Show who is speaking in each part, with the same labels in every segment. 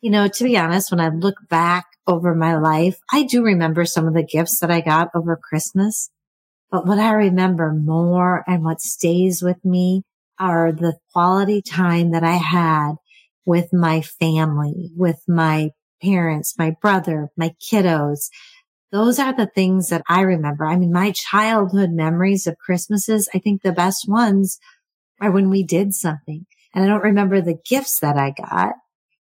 Speaker 1: You know, to be honest, when I look back over my life, I do remember some of the gifts that I got over Christmas. But what I remember more and what stays with me are the quality time that I had with my family, with my parents, my brother, my kiddos. Those are the things that I remember. I mean, my childhood memories of Christmases, I think the best ones are when we did something. And I don't remember the gifts that I got,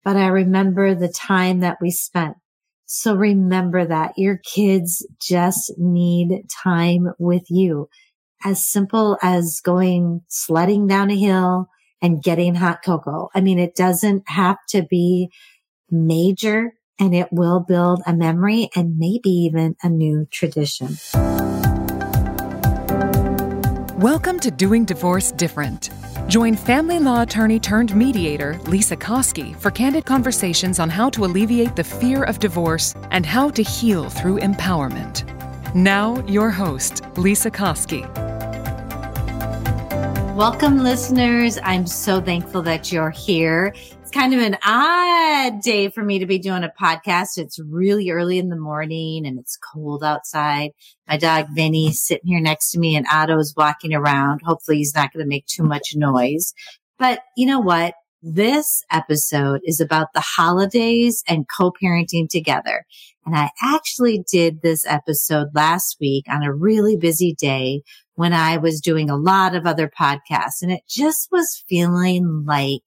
Speaker 1: but I remember the time that we spent. So remember that your kids just need time with you. As simple as going sledding down a hill and getting hot cocoa. I mean, it doesn't have to be major and it will build a memory and maybe even a new tradition.
Speaker 2: Welcome to Doing Divorce Different Join family law attorney turned mediator Lisa Koski for candid conversations on how to alleviate the fear of divorce and how to heal through empowerment. Now, your host, Lisa Koski.
Speaker 1: Welcome, listeners. I'm so thankful that you're here. It's kind of an odd day for me to be doing a podcast. It's really early in the morning and it's cold outside. My dog Vinny's sitting here next to me and Otto's walking around. Hopefully he's not going to make too much noise. But you know what? This episode is about the holidays and co-parenting together. And I actually did this episode last week on a really busy day when I was doing a lot of other podcasts and it just was feeling like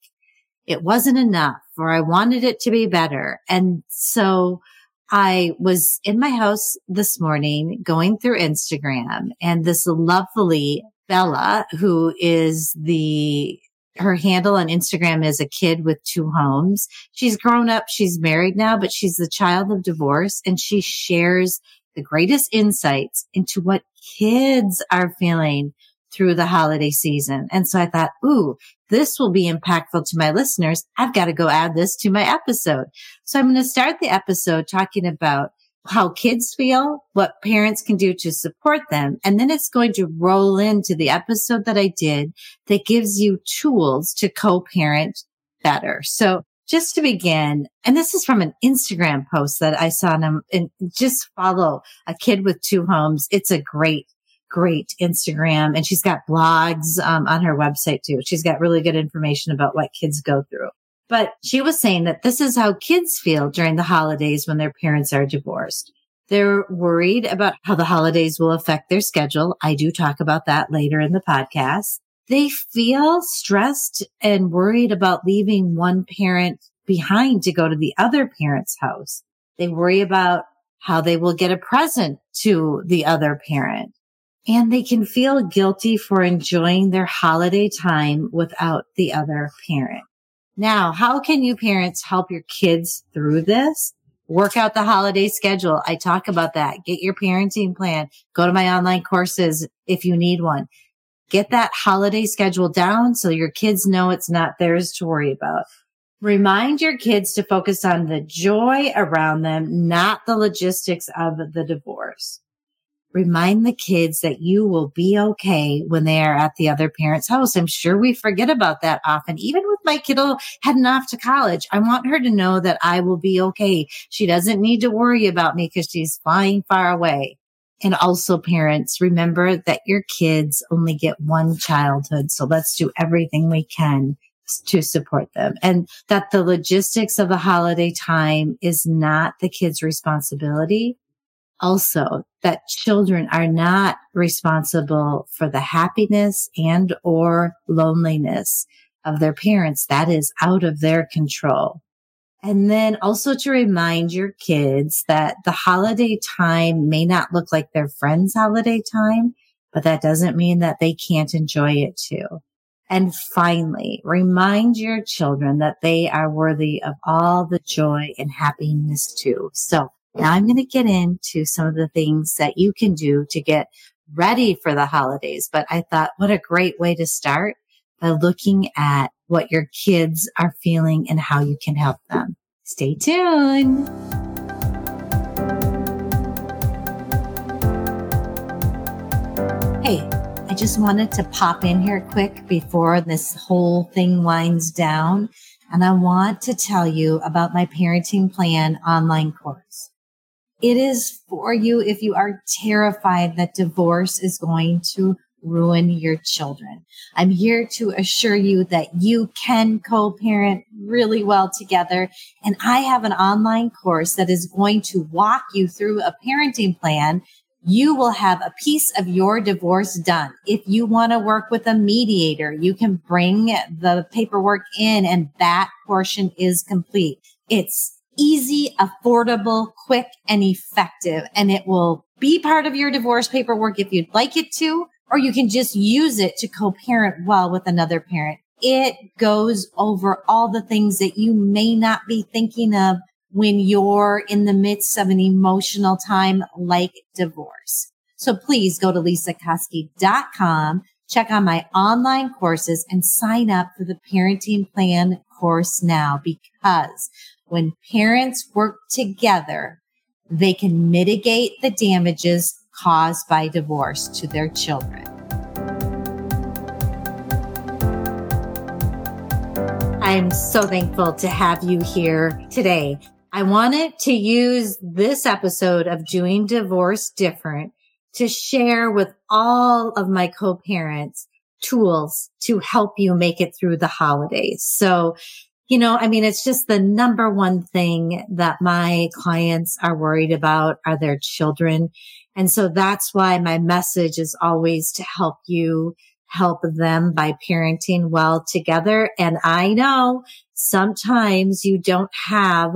Speaker 1: it wasn't enough or I wanted it to be better. And so I was in my house this morning going through Instagram and this lovely Bella, who is the her handle on Instagram is a kid with two homes. She's grown up. She's married now, but she's the child of divorce and she shares the greatest insights into what kids are feeling through the holiday season. And so I thought, ooh, this will be impactful to my listeners. I've got to go add this to my episode. So I'm going to start the episode talking about how kids feel, what parents can do to support them. And then it's going to roll into the episode that I did that gives you tools to co-parent better. So just to begin, and this is from an Instagram post that I saw and, and just follow a kid with two homes. It's a great great Instagram and she's got blogs um, on her website too. She's got really good information about what kids go through. But she was saying that this is how kids feel during the holidays when their parents are divorced. They're worried about how the holidays will affect their schedule. I do talk about that later in the podcast. They feel stressed and worried about leaving one parent behind to go to the other parent's house. They worry about how they will get a present to the other parent and they can feel guilty for enjoying their holiday time without the other parent. Now, how can you parents help your kids through this? Work out the holiday schedule. I talk about that. Get your parenting plan. Go to my online courses if you need one. Get that holiday schedule down so your kids know it's not theirs to worry about. Remind your kids to focus on the joy around them, not the logistics of the divorce remind the kids that you will be okay when they are at the other parent's house. I'm sure we forget about that often. Even with my kiddo heading off to college, I want her to know that I will be okay. She doesn't need to worry about me because she's flying far away. And also parents, remember that your kids only get one childhood. So let's do everything we can to support them and that the logistics of the holiday time is not the kids' responsibility also that children are not responsible for the happiness and or loneliness of their parents. That is out of their control. And then also to remind your kids that the holiday time may not look like their friend's holiday time, but that doesn't mean that they can't enjoy it too. And finally, remind your children that they are worthy of all the joy and happiness too. So now I'm going to get into some of the things that you can do to get ready for the holidays. But I thought, what a great way to start by looking at what your kids are feeling and how you can help them. Stay tuned. Hey, I just wanted to pop in here quick before this whole thing winds down. And I want to tell you about my parenting plan online course. It is for you if you are terrified that divorce is going to ruin your children. I'm here to assure you that you can co-parent really well together. And I have an online course that is going to walk you through a parenting plan. You will have a piece of your divorce done. If you want to work with a mediator, you can bring the paperwork in and that portion is complete. It's easy, affordable, quick, and effective. And it will be part of your divorce paperwork if you'd like it to, or you can just use it to co-parent well with another parent. It goes over all the things that you may not be thinking of when you're in the midst of an emotional time like divorce. So please go to lisakoski.com, check on my online courses and sign up for the parenting plan course now because when parents work together, they can mitigate the damages caused by divorce to their children. I am so thankful to have you here today. I wanted to use this episode of Doing Divorce Different to share with all of my co-parents tools to help you make it through the holidays. So you know, I mean, it's just the number one thing that my clients are worried about are their children. And so that's why my message is always to help you help them by parenting well together. And I know sometimes you don't have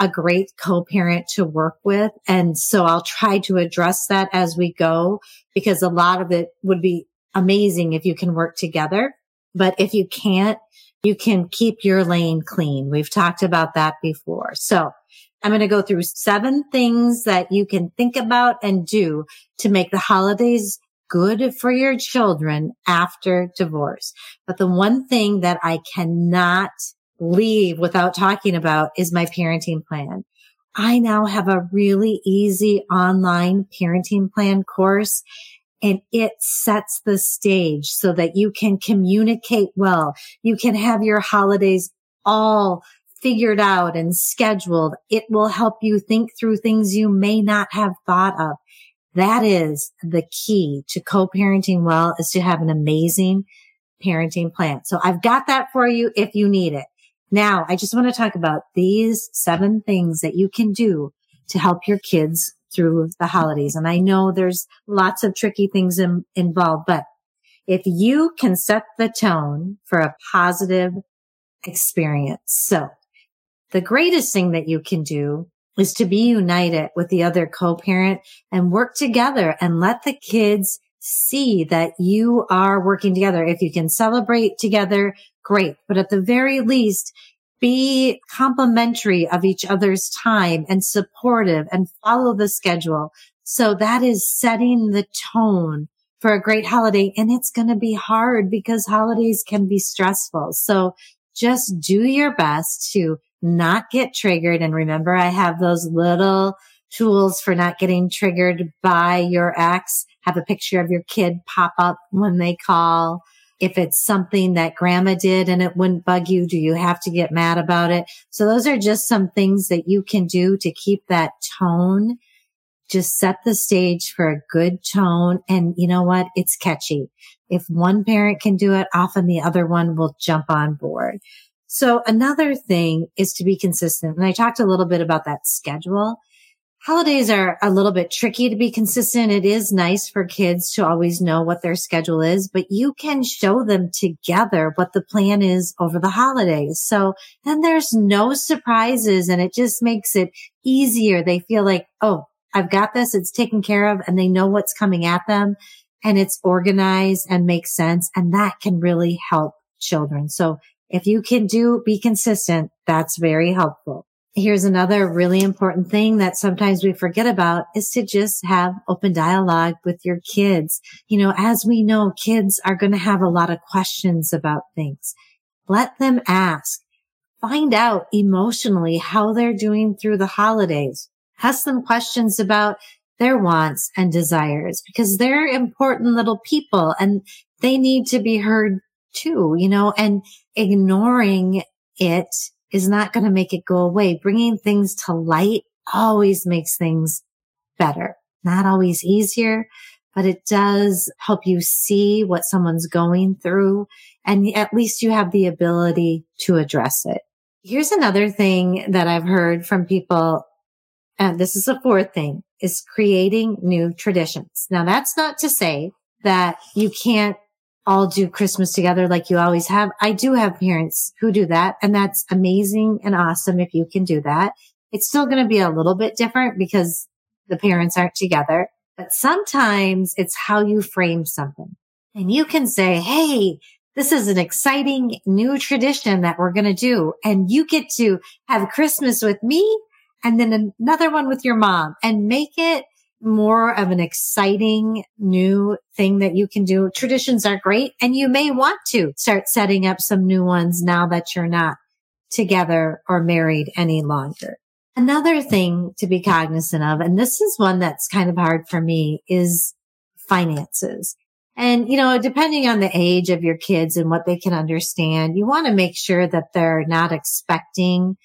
Speaker 1: a great co-parent to work with. And so I'll try to address that as we go because a lot of it would be amazing if you can work together. But if you can't, you can keep your lane clean. We've talked about that before. So I'm going to go through seven things that you can think about and do to make the holidays good for your children after divorce. But the one thing that I cannot leave without talking about is my parenting plan. I now have a really easy online parenting plan course and it sets the stage so that you can communicate well. You can have your holidays all figured out and scheduled. It will help you think through things you may not have thought of. That is the key to co-parenting well is to have an amazing parenting plan. So I've got that for you if you need it. Now I just want to talk about these seven things that you can do to help your kids through the holidays. And I know there's lots of tricky things in, involved, but if you can set the tone for a positive experience. So the greatest thing that you can do is to be united with the other co-parent and work together and let the kids see that you are working together. If you can celebrate together, great. But at the very least, be complimentary of each other's time and supportive and follow the schedule. So that is setting the tone for a great holiday. And it's going to be hard because holidays can be stressful. So just do your best to not get triggered. And remember, I have those little tools for not getting triggered by your ex. Have a picture of your kid pop up when they call. If it's something that grandma did and it wouldn't bug you, do you have to get mad about it? So those are just some things that you can do to keep that tone. Just set the stage for a good tone. And you know what? It's catchy. If one parent can do it, often the other one will jump on board. So another thing is to be consistent. And I talked a little bit about that schedule holidays are a little bit tricky to be consistent. It is nice for kids to always know what their schedule is, but you can show them together what the plan is over the holidays. So then there's no surprises and it just makes it easier. They feel like, Oh, I've got this. It's taken care of and they know what's coming at them. and it's organized and makes sense. And that can really help children. So if you can do, be consistent, that's very helpful. Here's another really important thing that sometimes we forget about is to just have open dialogue with your kids. You know, as we know, kids are going to have a lot of questions about things. Let them ask. Find out emotionally how they're doing through the holidays. Ask them questions about their wants and desires because they're important little people and they need to be heard too, you know, and ignoring it is not going to make it go away. Bringing things to light always makes things better. Not always easier, but it does help you see what someone's going through. And at least you have the ability to address it. Here's another thing that I've heard from people. And this is a fourth thing is creating new traditions. Now that's not to say that you can't all do Christmas together like you always have. I do have parents who do that and that's amazing and awesome if you can do that. It's still going to be a little bit different because the parents aren't together, but sometimes it's how you frame something and you can say, Hey, this is an exciting new tradition that we're going to do. And you get to have Christmas with me and then another one with your mom and make it more of an exciting new thing that you can do. Traditions are great and you may want to start setting up some new ones now that you're not together or married any longer. Another thing to be cognizant of, and this is one that's kind of hard for me is finances. And, you know, depending on the age of your kids and what they can understand, you want to make sure that they're not expecting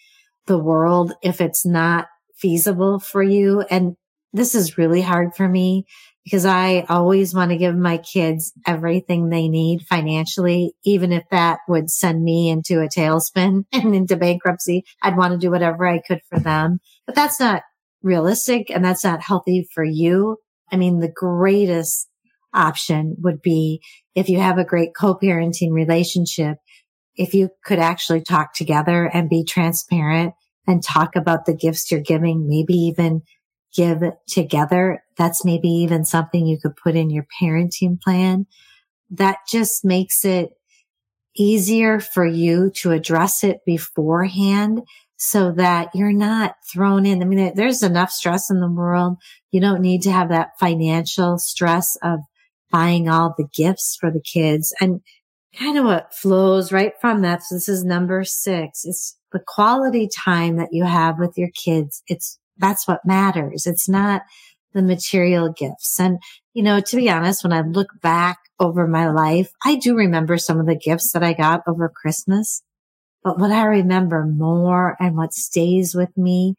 Speaker 1: the world if it's not feasible for you. And this is really hard for me because I always want to give my kids everything they need financially, even if that would send me into a tailspin and into bankruptcy. I'd want to do whatever I could for them, but that's not realistic and that's not healthy for you. I mean, the greatest option would be if you have a great co-parenting relationship, if you could actually talk together and be transparent and talk about the gifts you're giving, maybe even give together. That's maybe even something you could put in your parenting plan. That just makes it easier for you to address it beforehand so that you're not thrown in. I mean, there's enough stress in the world. You don't need to have that financial stress of buying all the gifts for the kids and kind of what flows right from that. So this is number six. It's the quality time that you have with your kids. It's, that's what matters. It's not the material gifts. And, you know, to be honest, when I look back over my life, I do remember some of the gifts that I got over Christmas. But what I remember more and what stays with me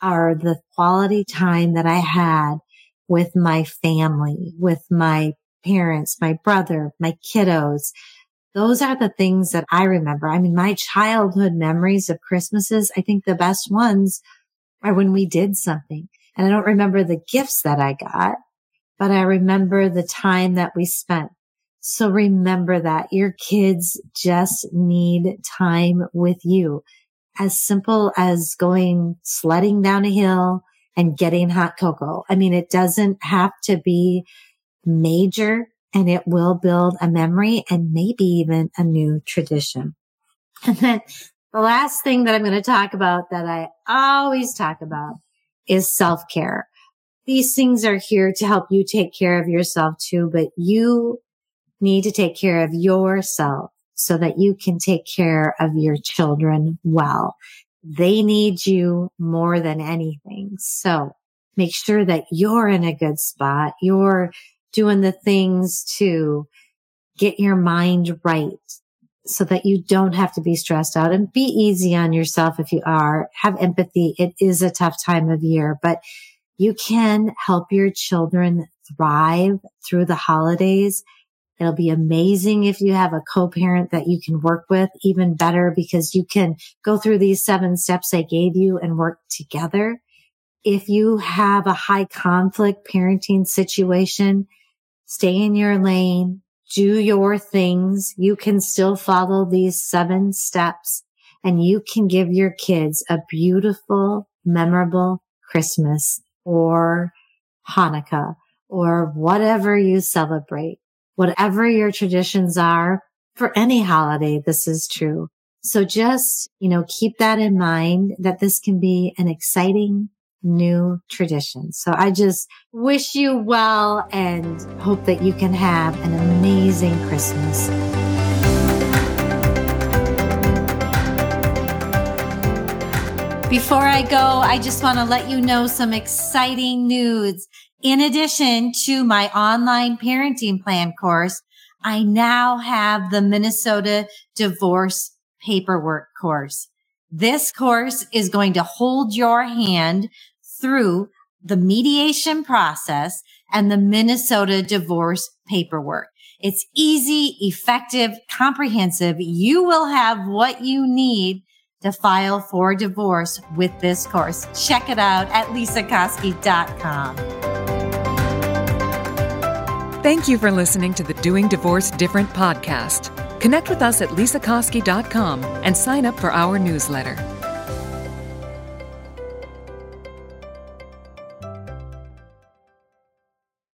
Speaker 1: are the quality time that I had with my family, with my parents, my brother, my kiddos, those are the things that I remember. I mean, my childhood memories of Christmases, I think the best ones are when we did something. And I don't remember the gifts that I got, but I remember the time that we spent. So remember that your kids just need time with you. As simple as going sledding down a hill and getting hot cocoa. I mean, it doesn't have to be major and it will build a memory and maybe even a new tradition. And then the last thing that I'm going to talk about that I always talk about is self care. These things are here to help you take care of yourself too, but you need to take care of yourself so that you can take care of your children well. They need you more than anything. So make sure that you're in a good spot. You're doing the things to get your mind right so that you don't have to be stressed out and be easy on yourself if you are. Have empathy. It is a tough time of year, but you can help your children thrive through the holidays. It'll be amazing if you have a co-parent that you can work with even better because you can go through these seven steps I gave you and work together. If you have a high conflict parenting situation, stay in your lane, do your things. You can still follow these seven steps and you can give your kids a beautiful, memorable Christmas or Hanukkah or whatever you celebrate, whatever your traditions are for any holiday. This is true. So just, you know, keep that in mind that this can be an exciting new traditions. So I just wish you well and hope that you can have an amazing Christmas. Before I go, I just want to let you know some exciting news. In addition to my online parenting plan course, I now have the Minnesota divorce paperwork course. This course is going to hold your hand through the mediation process and the Minnesota divorce paperwork. It's easy, effective, comprehensive. You will have what you need to file for divorce with this course. Check it out at lisakoski.com.
Speaker 2: Thank you for listening to the Doing Divorce Different podcast. Connect with us at lisakoski.com and sign up for our newsletter.